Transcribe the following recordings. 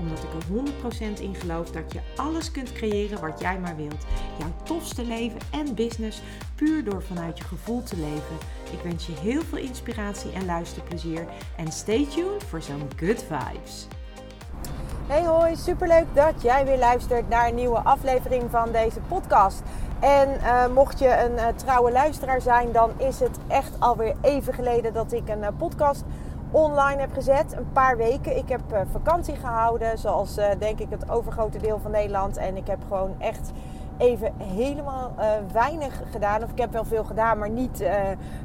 Omdat ik er 100% in geloof dat je alles kunt creëren wat jij maar wilt. Jouw tofste leven en business puur door vanuit je gevoel te leven. Ik wens je heel veel inspiratie en luisterplezier. En stay tuned voor zo'n good vibes. Hey hoi, superleuk dat jij weer luistert naar een nieuwe aflevering van deze podcast. En uh, mocht je een uh, trouwe luisteraar zijn, dan is het echt alweer even geleden dat ik een uh, podcast online heb gezet. Een paar weken. Ik heb vakantie gehouden, zoals denk ik het overgrote deel van Nederland. En ik heb gewoon echt even helemaal uh, weinig gedaan. Of ik heb wel veel gedaan, maar niet,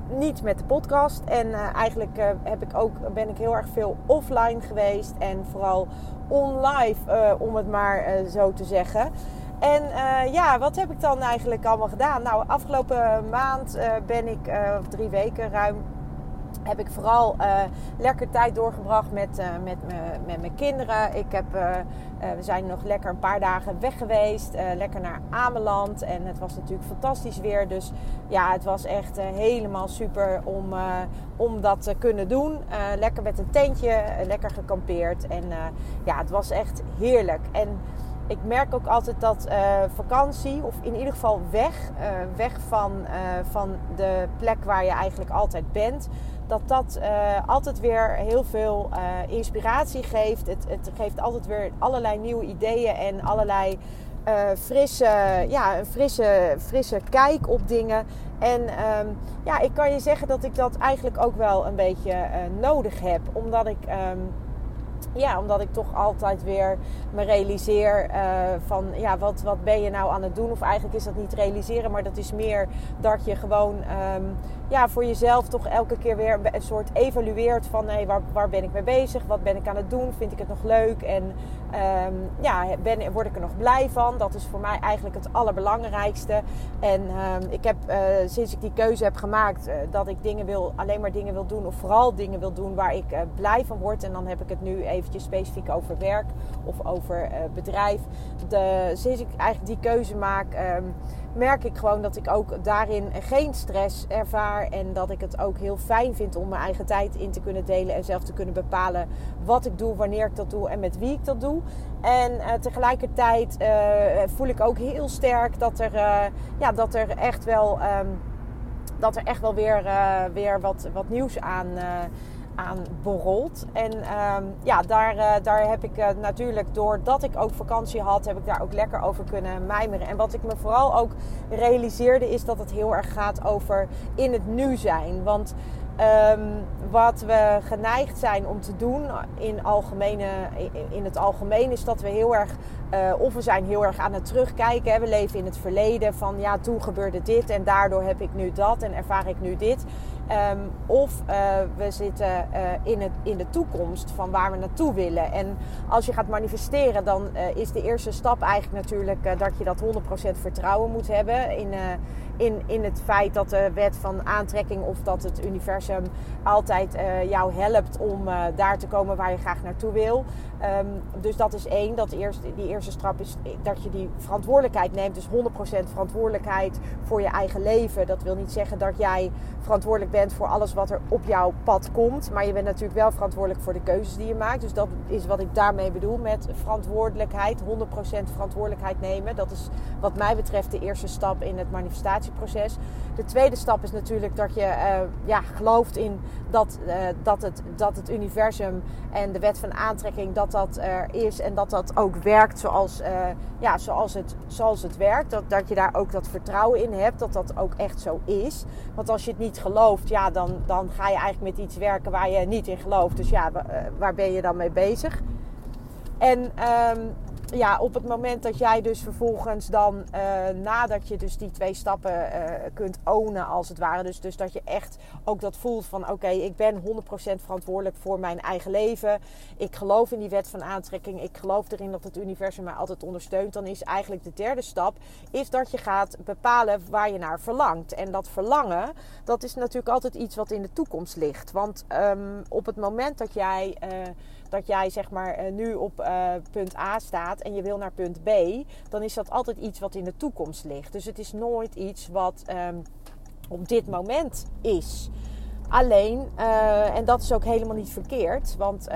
niet met de podcast. En eigenlijk heb ik ook, ben ik heel erg veel offline geweest. En vooral online, om het maar zo te zeggen. En ja, wat heb ik dan eigenlijk allemaal gedaan? Nou, afgelopen maand ben ik, of drie weken ruim, heb ik vooral uh, lekker tijd doorgebracht met, uh, met, met mijn kinderen. Ik heb, uh, we zijn nog lekker een paar dagen weg geweest. lekker naar Ameland. En het was natuurlijk fantastisch weer. Dus ja, het was echt helemaal super om, om dat te kunnen doen. lekker met een tentje, lekker gekampeerd. En ja, het was echt heerlijk. En ik merk ook altijd dat vakantie, of in ieder geval weg, weg van, van de plek waar je eigenlijk altijd bent dat dat uh, altijd weer heel veel uh, inspiratie geeft. Het, het, geeft altijd weer allerlei nieuwe ideeën en allerlei uh, frisse, ja, een frisse, frisse kijk op dingen. En um, ja, ik kan je zeggen dat ik dat eigenlijk ook wel een beetje nodig heb. Omdat ik. Um, ja, omdat ik toch altijd weer me realiseer van ja, wat, wat ben je nou aan het doen? Of eigenlijk is dat niet realiseren, maar dat is meer dat je gewoon um, ja, voor jezelf toch elke keer weer een soort evalueert van waar, waar ben ik mee bezig? Wat ben ik aan het doen? Vind ik het nog leuk? En um, ja, ben, word ik er nog blij van? Dat is voor mij eigenlijk het allerbelangrijkste. En um, ik heb uh, sinds ik die keuze heb gemaakt uh, dat ik dingen wil, alleen maar dingen wil doen of vooral dingen wil doen waar ik uh, blij van word. En dan heb ik het nu eventjes specifiek over werk of over bedrijf. De, sinds ik eigenlijk die keuze maak. Um, merk ik gewoon dat ik ook daarin geen stress ervaar. En dat ik het ook heel fijn vind om mijn eigen tijd in te kunnen delen. En zelf te kunnen bepalen wat ik doe, wanneer ik dat doe en met wie ik dat doe. En uh, tegelijkertijd uh, voel ik ook heel sterk dat er, uh, ja, dat er echt wel. Um, dat er echt wel weer, weer wat, wat nieuws aan, aan borrelt. En um, ja, daar, uh, daar heb ik uh, natuurlijk, doordat ik ook vakantie had, heb ik daar ook lekker over kunnen mijmeren. En wat ik me vooral ook realiseerde, is dat het heel erg gaat over in het nu zijn. Want Um, wat we geneigd zijn om te doen in, algemene, in het algemeen is dat we heel erg, uh, of we zijn heel erg aan het terugkijken. We leven in het verleden van ja, toen gebeurde dit en daardoor heb ik nu dat en ervaar ik nu dit. Um, of uh, we zitten uh, in, het, in de toekomst van waar we naartoe willen. En als je gaat manifesteren, dan is de eerste stap eigenlijk natuurlijk dat je dat 100% vertrouwen moet hebben in, in, in het feit dat de wet van aantrekking of dat het universum altijd uh, jou helpt om uh, daar te komen waar je graag naartoe wil. Um, dus dat is één. Dat eerste, die eerste stap is dat je die verantwoordelijkheid neemt. Dus 100% verantwoordelijkheid voor je eigen leven. Dat wil niet zeggen dat jij verantwoordelijk bent voor alles wat er op jouw pad komt. Maar je bent natuurlijk wel verantwoordelijk voor de keuzes die je maakt. Dus dat is wat ik daarmee bedoel met verantwoordelijkheid. 100% verantwoordelijkheid nemen. Dat is wat mij betreft de eerste stap in het manifestatieproces. De tweede stap is natuurlijk dat je uh, ja, gelooft in dat, uh, dat, het, dat het universum en de wet van aantrekking dat dat er is en dat dat ook werkt zoals, uh, ja, zoals, het, zoals het werkt. Dat, dat je daar ook dat vertrouwen in hebt dat dat ook echt zo is. Want als je het niet gelooft, ja, dan, dan ga je eigenlijk met iets werken waar je niet in gelooft. Dus ja, waar ben je dan mee bezig? En um, ja, op het moment dat jij dus vervolgens dan, uh, nadat je dus die twee stappen uh, kunt ownen als het ware. Dus, dus dat je echt ook dat voelt van oké, ik ben 100% verantwoordelijk voor mijn eigen leven. Ik geloof in die wet van aantrekking. Ik geloof erin dat het universum mij altijd ondersteunt. Dan is eigenlijk de derde stap, is dat je gaat bepalen waar je naar verlangt. En dat verlangen, dat is natuurlijk altijd iets wat in de toekomst ligt. Want um, op het moment dat jij dat jij zeg maar uh, nu op uh, punt A staat en je wil naar punt B, dan is dat altijd iets wat in de toekomst ligt. Dus het is nooit iets wat um, op dit moment is. Alleen, uh, en dat is ook helemaal niet verkeerd, want,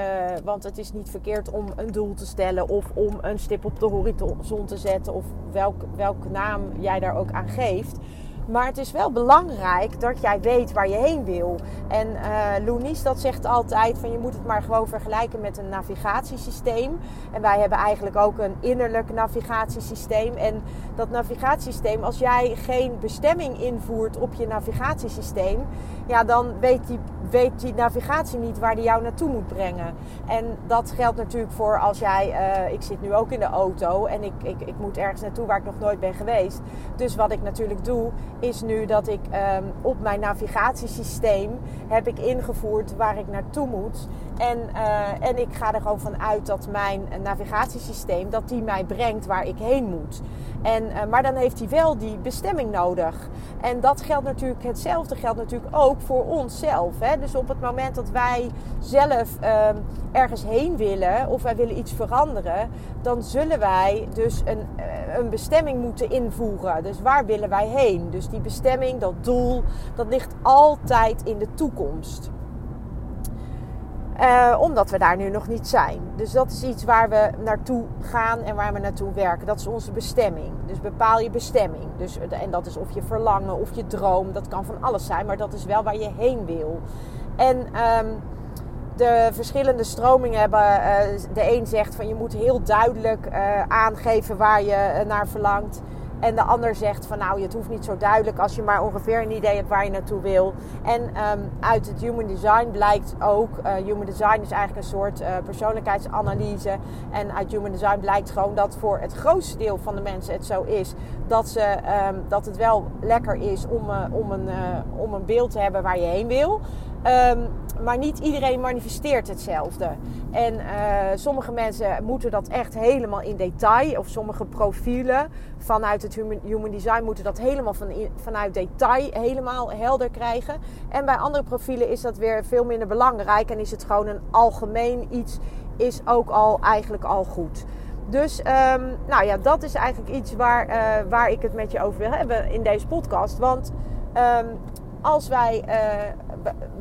want het is niet verkeerd om een doel te stellen of om een stip op de horizon te zetten of welk, welke naam jij daar ook aan geeft. Maar het is wel belangrijk dat jij weet waar je heen wil. En uh, Loenies dat zegt altijd van je moet het maar gewoon vergelijken met een navigatiesysteem. En wij hebben eigenlijk ook een innerlijk navigatiesysteem. En dat navigatiesysteem, als jij geen bestemming invoert op je navigatiesysteem, ja, dan weet die, weet die navigatie niet waar die jou naartoe moet brengen. En dat geldt natuurlijk voor als jij, uh, ik zit nu ook in de auto en ik, ik, ik moet ergens naartoe waar ik nog nooit ben geweest. Dus wat ik natuurlijk doe, is nu dat ik um, op mijn navigatiesysteem heb ik ingevoerd waar ik naartoe moet. En, uh, en ik ga er gewoon van uit dat mijn navigatiesysteem dat die mij brengt waar ik heen moet. En, uh, maar dan heeft hij wel die bestemming nodig. En dat geldt natuurlijk, hetzelfde geldt natuurlijk ook voor onszelf. Hè? Dus op het moment dat wij zelf uh, ergens heen willen of wij willen iets veranderen, dan zullen wij dus een, uh, een bestemming moeten invoeren. Dus waar willen wij heen? Dus die bestemming, dat doel, dat ligt altijd in de toekomst. Uh, omdat we daar nu nog niet zijn. Dus dat is iets waar we naartoe gaan en waar we naartoe werken. Dat is onze bestemming. Dus bepaal je bestemming. Dus, en dat is of je verlangen of je droom. Dat kan van alles zijn, maar dat is wel waar je heen wil. En um, de verschillende stromingen hebben. Uh, de een zegt van je moet heel duidelijk uh, aangeven waar je naar verlangt. En de ander zegt van nou, het hoeft niet zo duidelijk als je maar ongeveer een idee hebt waar je naartoe wil. En um, uit het Human Design blijkt ook, uh, Human Design is eigenlijk een soort uh, persoonlijkheidsanalyse. En uit Human Design blijkt gewoon dat voor het grootste deel van de mensen het zo is dat, ze, um, dat het wel lekker is om, uh, om, een, om een beeld te hebben waar je heen wil. Um, maar niet iedereen manifesteert hetzelfde. En uh, sommige mensen moeten dat echt helemaal in detail. Of sommige profielen vanuit het human, design moeten dat helemaal van, vanuit detail helemaal helder krijgen. En bij andere profielen is dat weer veel minder belangrijk. En is het gewoon een algemeen iets, is ook al eigenlijk al goed. Dus um, nou ja, dat is eigenlijk iets waar, uh, waar ik het met je over wil hebben in deze podcast. Want um, als wij, uh,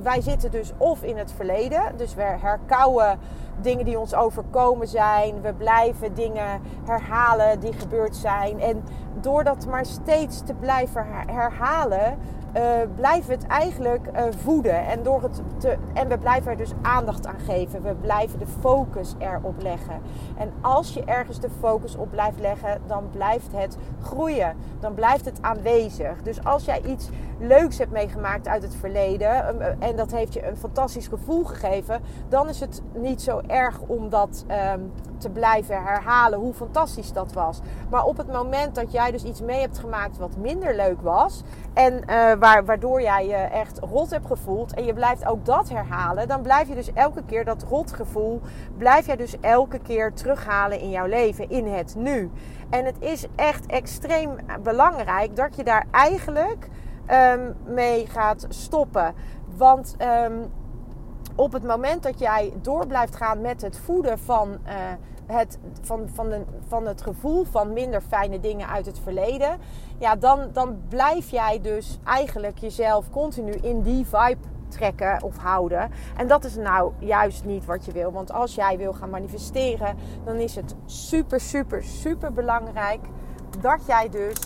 wij zitten dus of in het verleden, dus we herkauwen dingen die ons overkomen zijn, we blijven dingen herhalen die gebeurd zijn. En door dat maar steeds te blijven herhalen, uh, blijven we het eigenlijk uh, voeden. En, door het te, en we blijven er dus aandacht aan geven. We blijven de focus erop leggen. En als je ergens de focus op blijft leggen, dan blijft het groeien. Dan blijft het aanwezig. Dus als jij iets leuks hebt meegemaakt uit het verleden um, en dat heeft je een fantastisch gevoel gegeven, dan is het niet zo erg om dat um, te blijven herhalen hoe fantastisch dat was. Maar op het moment dat jij dus iets mee hebt gemaakt wat minder leuk was en uh, waar, waardoor jij je echt rot hebt gevoeld en je blijft ook dat herhalen, dan blijf je dus elke keer dat rotgevoel, blijf jij dus elke keer terughalen in jouw leven, in het nu. En het is echt extreem belangrijk dat je daar eigenlijk um, mee gaat stoppen. Want um, op het moment dat jij door blijft gaan met het voeden van, uh, het, van, van, de, van het gevoel van minder fijne dingen uit het verleden, ja, dan, dan blijf jij dus eigenlijk jezelf continu in die vibe trekken of houden. En dat is nou juist niet wat je wil. Want als jij wil gaan manifesteren, dan is het super, super, super belangrijk dat jij dus,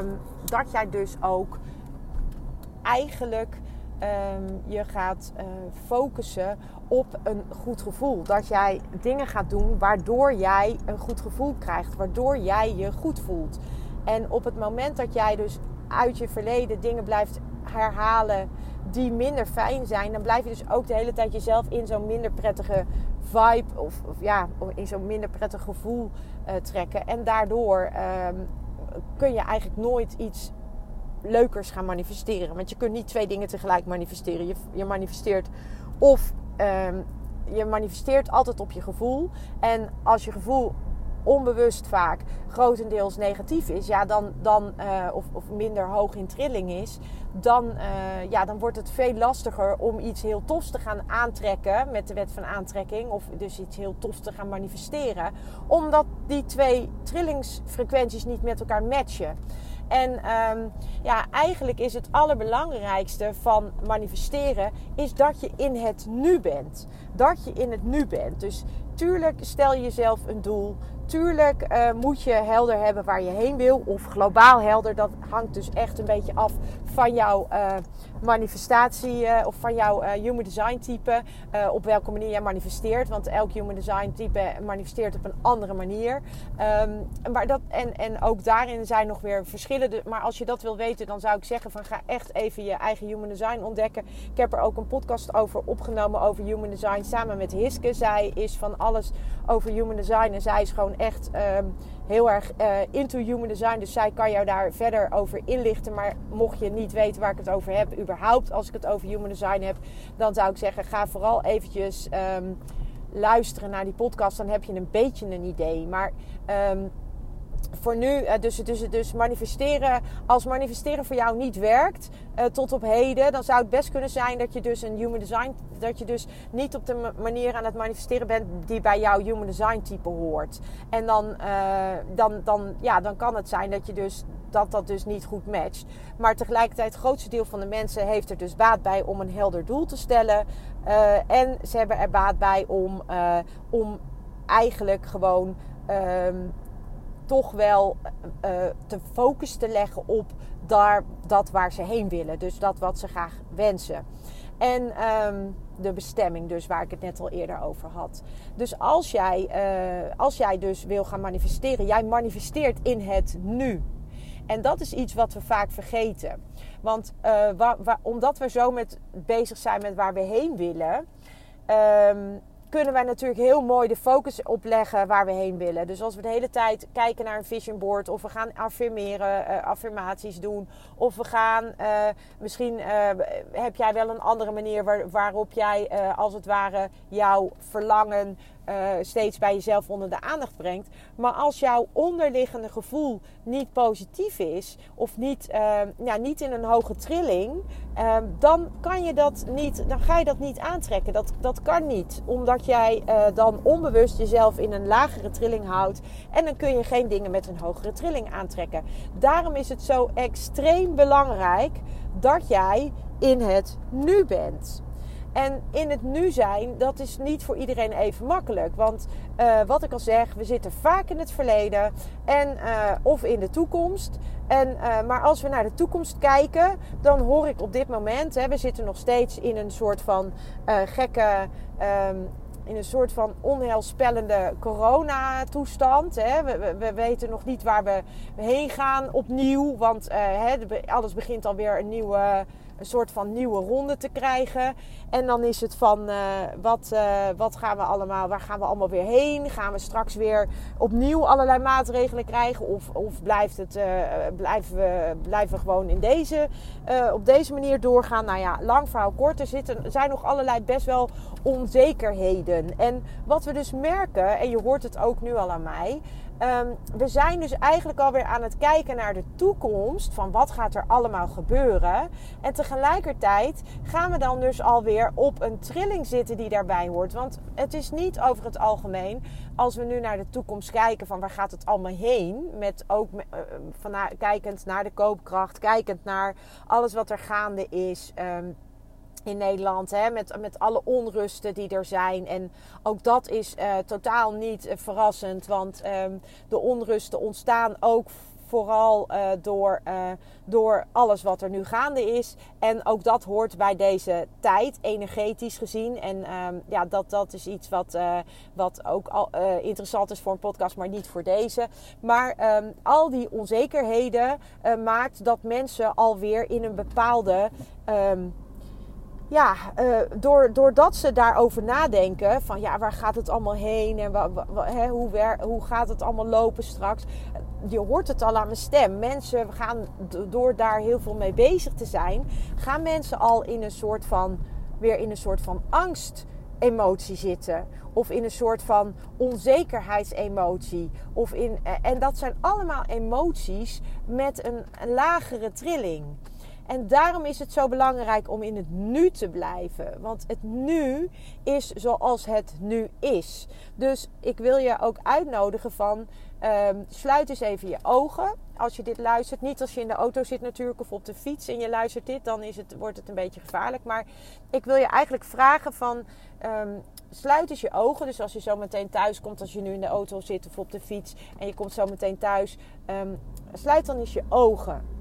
um, dat jij dus ook eigenlijk um, je gaat uh, focussen op een goed gevoel. Dat jij dingen gaat doen waardoor jij een goed gevoel krijgt, waardoor jij je goed voelt. En op het moment dat jij dus uit je verleden dingen blijft herhalen die minder fijn zijn, dan blijf je dus ook de hele tijd jezelf in zo'n minder prettige vibe of, of ja, in zo'n minder prettig gevoel trekken. En daardoor ehm, kun je eigenlijk nooit iets leukers gaan manifesteren. Want je kunt niet twee dingen tegelijk manifesteren. Je, je manifesteert of um, je manifesteert altijd op je gevoel. En als je gevoel onbewust vaak grotendeels negatief is, ja, dan, dan, uh, of, of, minder hoog in trilling is, dan, uh, ja, dan wordt het veel lastiger om iets heel tofs te gaan aantrekken met de wet van aantrekking. Of dus iets heel tofs te gaan manifesteren. Omdat die twee trillingsfrequenties niet met elkaar matchen. En ehm, ja, eigenlijk is het allerbelangrijkste van manifesteren, is dat je in het nu bent. Dat je in het nu bent. Dus tuurlijk stel jezelf een doel. Tuurlijk uh, moet je helder hebben waar je heen wil. Of globaal helder. Dat hangt dus echt een beetje af van jouw uh, manifestatie. Uh, of van jouw human design type. op welke manier jij manifesteert. Want elk human design type manifesteert op een andere manier. Um, maar dat, en, en ook daarin zijn nog weer verschillen. Maar als je dat wil weten, dan zou ik zeggen van ga echt even je eigen human design ontdekken. Ik heb er ook een podcast over opgenomen over human design samen met Hiske. Zij is van alles over human design. En zij is gewoon echt um, heel erg uh, into human design. Dus zij kan jou daar verder over inlichten. Maar mocht je niet weten waar ik het over heb, überhaupt als ik het over human design heb, dan zou ik zeggen: ga vooral eventjes um, luisteren naar die podcast. Dan heb je een beetje een idee. Maar. Um, voor nu, eh, dus, dus, dus manifesteren, als manifesteren voor jou niet werkt uh, tot op heden, dan zou het best kunnen zijn dat je dus een human design, dat je dus niet op de manier aan het manifesteren bent die bij jouw human design type hoort. En dan, uh, dan, dan, ja, dan kan het zijn dat je dus dat dat dus niet goed matcht. Maar tegelijkertijd, het grootste deel van de mensen heeft er dus baat bij om een helder doel te stellen. En ze hebben er baat bij om, om eigenlijk gewoon. Um, toch wel uh, te focus te leggen op daar, dat waar ze heen willen. Dus dat wat ze graag wensen. En um, de bestemming dus, waar ik het net al eerder over had. Dus als jij, uh, als jij dus wil gaan manifesteren, jij manifesteert in het nu. En dat is iets wat we vaak vergeten. Want uh, omdat we zo met, bezig zijn met waar we heen willen... Um, kunnen wij natuurlijk heel mooi de focus opleggen waar we heen willen. Dus als we de hele tijd kijken naar een vision board of we gaan affirmeren, uh, affirmaties doen, of we gaan, uh, misschien uh, heb jij wel een andere manier waar, waarop jij als het ware jouw verlangen uh, steeds bij jezelf onder de aandacht brengt. Maar als jouw onderliggende gevoel niet positief is of niet, uh, ja, niet in een hoge trilling, uh, dan kan je dat niet, dan ga je dat niet aantrekken. Dat, dat kan niet, omdat jij dan onbewust jezelf in een lagere trilling houdt en dan kun je geen dingen met een hogere trilling aantrekken. Daarom is het zo extreem belangrijk dat jij in het nu bent. En in het nu zijn, dat is niet voor iedereen even makkelijk. Want uh, wat ik al zeg, we zitten vaak in het verleden en, uh, of in de toekomst. En, uh, maar als we naar de toekomst kijken, dan hoor ik op dit moment, hè, we zitten nog steeds in een soort van gekke. Um, in een soort van onheilspellende coronatoestand. Hè. We, we, we, weten nog niet waar we heen gaan opnieuw. Want hè, alles begint alweer een nieuwe een soort van nieuwe ronde te krijgen. En dan is het van uh, wat, uh, wat gaan we allemaal, waar gaan we allemaal weer heen? Gaan we straks weer opnieuw allerlei maatregelen krijgen? Of, of blijft het, uh, blijven, we, blijven gewoon in deze, op deze manier doorgaan? Nou ja, lang verhaal kort. Er zitten, zijn nog allerlei best wel onzekerheden. En wat we dus merken, en je hoort het ook nu al aan mij. Um, we zijn dus eigenlijk alweer aan het kijken naar de toekomst. Van wat gaat er allemaal gebeuren. En tegelijkertijd gaan we dan dus alweer op een trilling zitten die daarbij hoort. Want het is niet over het algemeen. Als we nu naar de toekomst kijken van waar gaat het allemaal heen. Met ook uh, van, kijkend naar de koopkracht. Kijkend naar alles wat er gaande is. Um, in Nederland. Hè, met, met alle onrusten die er zijn. En ook dat is uh, totaal niet uh, verrassend. Want um, de onrusten ontstaan ook vooral uh, door, door alles wat er nu gaande is. En ook dat hoort bij deze tijd, energetisch gezien. En um, ja, dat, dat is iets wat, wat ook al, interessant is voor een podcast, maar niet voor deze. Maar um, al die onzekerheden maakt dat mensen alweer in een bepaalde ja, uh, door, doordat ze daarover nadenken, van ja, waar gaat het allemaal heen en hè, hoe, hoe gaat het allemaal lopen straks? Je hoort het al aan mijn stem. Mensen gaan, door daar heel veel mee bezig te zijn, gaan mensen al in een soort van, weer in een soort van angst emotie zitten. Of in een soort van onzekerheidsemotie. Of in, eh, en dat zijn allemaal emoties met een, een lagere trilling. En daarom is het zo belangrijk om in het nu te blijven. Want het nu is zoals het nu is. Dus ik wil je ook uitnodigen van um, sluit eens even je ogen. Als je dit luistert, niet als je in de auto zit natuurlijk of op de fiets en je luistert dit, dan is het, wordt het een beetje gevaarlijk. Maar ik wil je eigenlijk vragen van um, sluit eens je ogen. Dus als je zo meteen thuis komt, als je nu in de auto zit of op de fiets en je komt zo meteen thuis, um, sluit dan eens je ogen.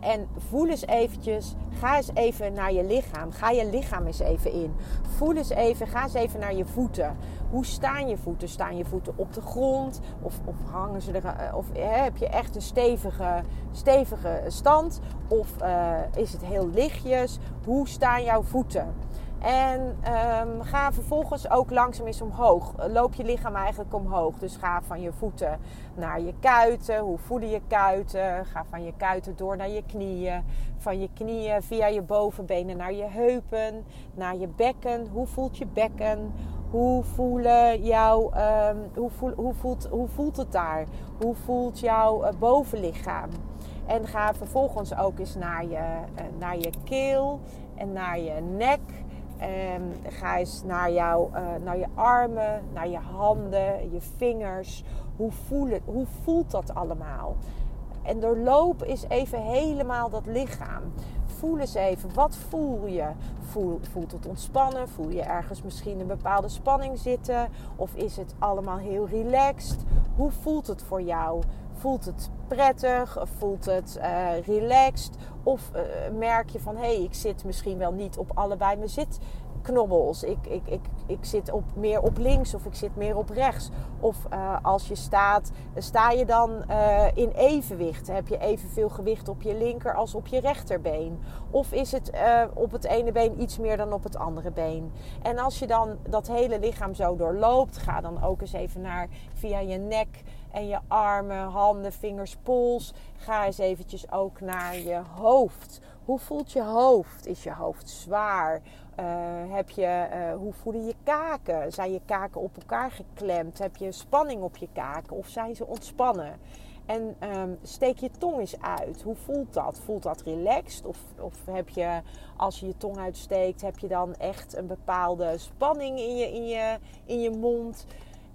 En voel eens eventjes, ga eens even naar je lichaam. Ga je lichaam eens even in. Voel eens even, ga eens even naar je voeten. Hoe staan je voeten? Staan je voeten op de grond? Of, of hangen ze er, eh, of heb je echt een stevige, stevige stand? Of uh, is het heel lichtjes? Hoe staan jouw voeten? En um, ga vervolgens ook langzaam eens omhoog. Loop je lichaam eigenlijk omhoog. Dus ga van je voeten naar je kuiten. Hoe voelen je kuiten? Ga van je kuiten door naar je knieën. Van je knieën via je bovenbenen naar je heupen. Naar je bekken. Hoe voelt je bekken? Hoe, voelen jouw, um, hoe, voel, hoe, voelt, hoe voelt het daar? Hoe voelt jouw uh, bovenlichaam? En ga vervolgens ook eens naar je, uh, naar je keel en naar je nek. Um, ga eens naar, jou, uh, naar je armen, naar je handen, je vingers. Hoe, voelen, hoe voelt dat allemaal? En doorloop eens even helemaal dat lichaam. Voel eens even, wat voel je? Voel, voelt het ontspannen? Voel je ergens misschien een bepaalde spanning zitten? Of is het allemaal heel relaxed? Hoe voelt het voor jou? Voelt het prettig? Voelt het uh, relaxed? Of uh, merk je van hé, hey, ik zit misschien wel niet op allebei mijn zitknobbels. Ik, ik, ik, ik zit op, meer op links of ik zit meer op rechts. Of uh, als je staat, sta je dan in evenwicht? Heb je evenveel gewicht op je linker als op je rechterbeen? Of is het op het ene been iets meer dan op het andere been? En als je dan dat hele lichaam zo doorloopt, ga dan ook eens even naar via je nek en je armen, handen, vingers, pols. Ga eens eventjes ook naar je hoofd. Hoe voelt je hoofd? Is je hoofd zwaar? Uh, heb je, uh, hoe voelen je kaken? Zijn je kaken op elkaar geklemd? Heb je spanning op je kaken of zijn ze ontspannen? En um, steek je tong eens uit. Hoe voelt dat? Voelt dat relaxed? Of, of heb je, als je je tong uitsteekt, heb je dan echt een bepaalde spanning in je, in je, in je mond?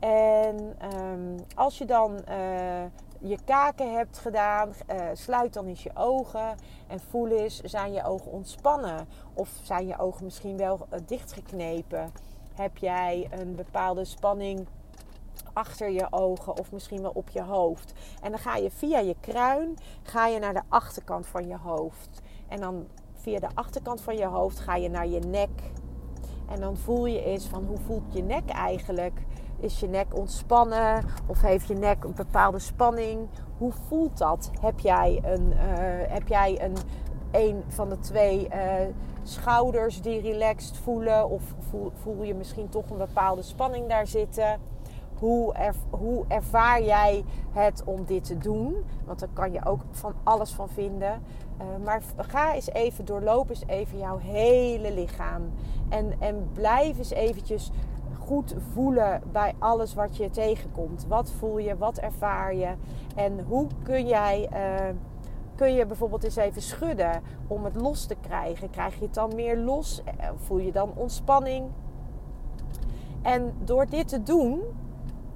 En um, als je dan uh, je kaken hebt gedaan, uh, sluit dan eens je ogen en voel eens, zijn je ogen ontspannen? Of zijn je ogen misschien wel uh, dichtgeknepen? Heb jij een bepaalde spanning achter je ogen of misschien wel op je hoofd? En dan ga je via je kruin ga je naar de achterkant van je hoofd. En dan via de achterkant van je hoofd ga je naar je nek. En dan voel je eens van hoe voelt je nek eigenlijk? Is je nek ontspannen of heeft je nek een bepaalde spanning? Hoe voelt dat? Heb jij een, uh, heb jij een, een van de twee uh, schouders die relaxed voelen? Of voel, voel, je misschien toch een bepaalde spanning daar zitten? Hoe, hoe ervaar jij het om dit te doen? Want daar kan je ook van alles van vinden. Uh, maar ga eens even, doorloop eens even jouw hele lichaam. En, en blijf eens eventjes goed voelen bij alles wat je tegenkomt. Wat voel je, wat ervaar je en hoe kun jij. Uh, kun je bijvoorbeeld eens even schudden om het los te krijgen. Krijg je het dan meer los? Eh, voel je dan ontspanning? En door dit te doen,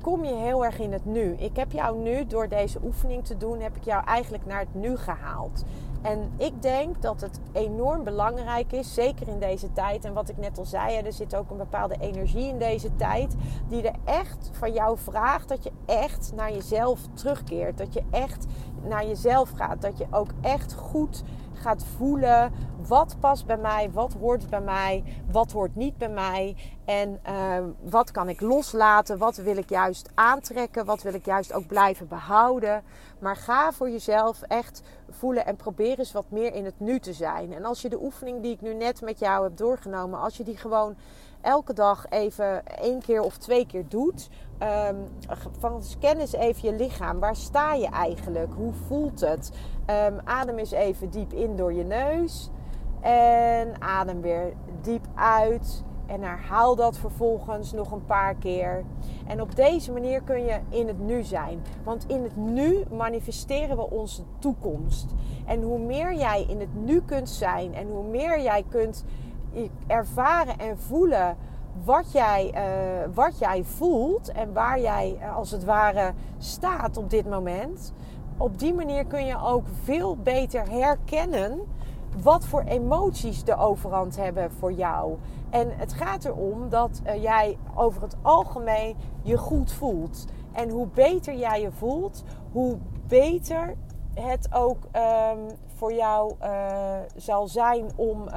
kom je heel erg in het nu. Ik heb jou nu, door deze oefening te doen, heb ik jou eigenlijk naar het nu gehaald. En ik denk dat het enorm belangrijk is, zeker in deze tijd. En wat ik net al zei, er zit ook een bepaalde energie in deze tijd. Die er echt van jou vraagt dat je echt naar jezelf terugkeert. Dat je echt naar jezelf gaat. Dat je ook echt goed gaat voelen wat past bij mij, wat hoort bij mij, wat hoort niet bij mij. En uh, wat kan ik loslaten, wat wil ik juist aantrekken, wat wil ik juist ook blijven behouden. Maar ga voor jezelf echt voelen en probeer eens wat meer in het nu te zijn. En als je de oefening die ik nu net met jou heb doorgenomen, als je die gewoon elke dag even één keer of twee keer doet. Um, van scan eens even je lichaam. Waar sta je eigenlijk? Hoe voelt het? Um, adem eens even diep in door je neus. En adem weer diep uit. En herhaal dat vervolgens nog een paar keer. En op deze manier kun je in het nu zijn. Want in het nu manifesteren we onze toekomst. En hoe meer jij in het nu kunt zijn en hoe meer jij kunt ervaren en voelen wat jij, uh, wat jij voelt en waar jij uh, als het ware staat op dit moment. Op die manier kun je ook veel beter herkennen wat voor emoties de overhand hebben voor jou. En het gaat erom dat uh, jij over het algemeen je goed voelt. En hoe beter jij je voelt, hoe beter het ook um, voor jou zal zijn om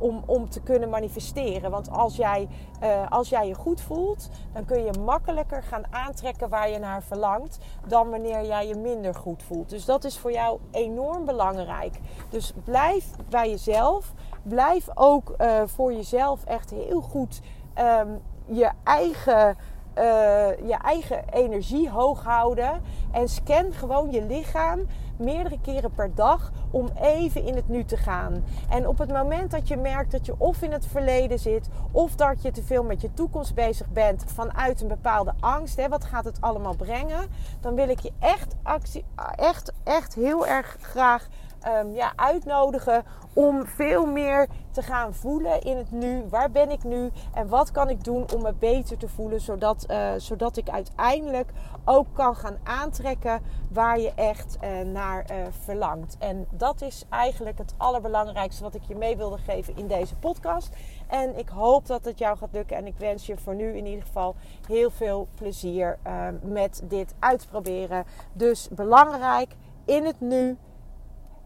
om, om te kunnen manifesteren. Want als jij, uh, als jij je goed voelt, dan kun je makkelijker gaan aantrekken waar je naar verlangt dan wanneer jij je minder goed voelt. Dus dat is voor jou enorm belangrijk. Dus blijf bij jezelf. Blijf ook uh, voor jezelf echt heel goed um, je eigen uh, je eigen energie hoog houden. En scan gewoon je lichaam meerdere keren per dag om even in het nu te gaan. En op het moment dat je merkt dat je of in het verleden zit, of dat je te veel met je toekomst bezig bent vanuit een bepaalde angst, hè, wat gaat het allemaal brengen, dan wil ik je echt, actie, echt, echt heel erg graag um, ja, uitnodigen om veel meer te gaan voelen in het nu. Waar ben ik nu en wat kan ik doen om me beter te voelen, zodat, uh, zodat ik uiteindelijk ook kan gaan aantrekken waar je echt uh, naar uh, verlangt. En dat is eigenlijk het allerbelangrijkste wat ik je mee wilde geven in deze podcast. En ik hoop dat het jou gaat lukken. En ik wens je voor nu in ieder geval heel veel plezier met dit uitproberen. Dus belangrijk in het nu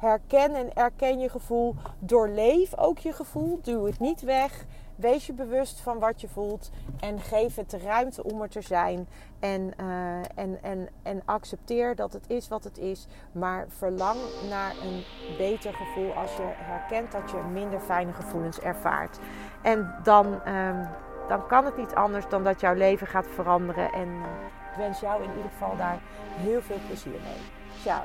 Herken en erken je gevoel. Doorleef ook je gevoel. Duw het niet weg. Wees je bewust van wat je voelt. En geef het de ruimte om er te zijn. En, uh, en, en, en accepteer dat het is wat het is. Maar verlang naar een beter gevoel als je herkent dat je minder fijne gevoelens ervaart. En dan, um, dan kan het niet anders dan dat jouw leven gaat veranderen. En uh, ik wens jou in ieder geval daar heel veel plezier mee. Ciao.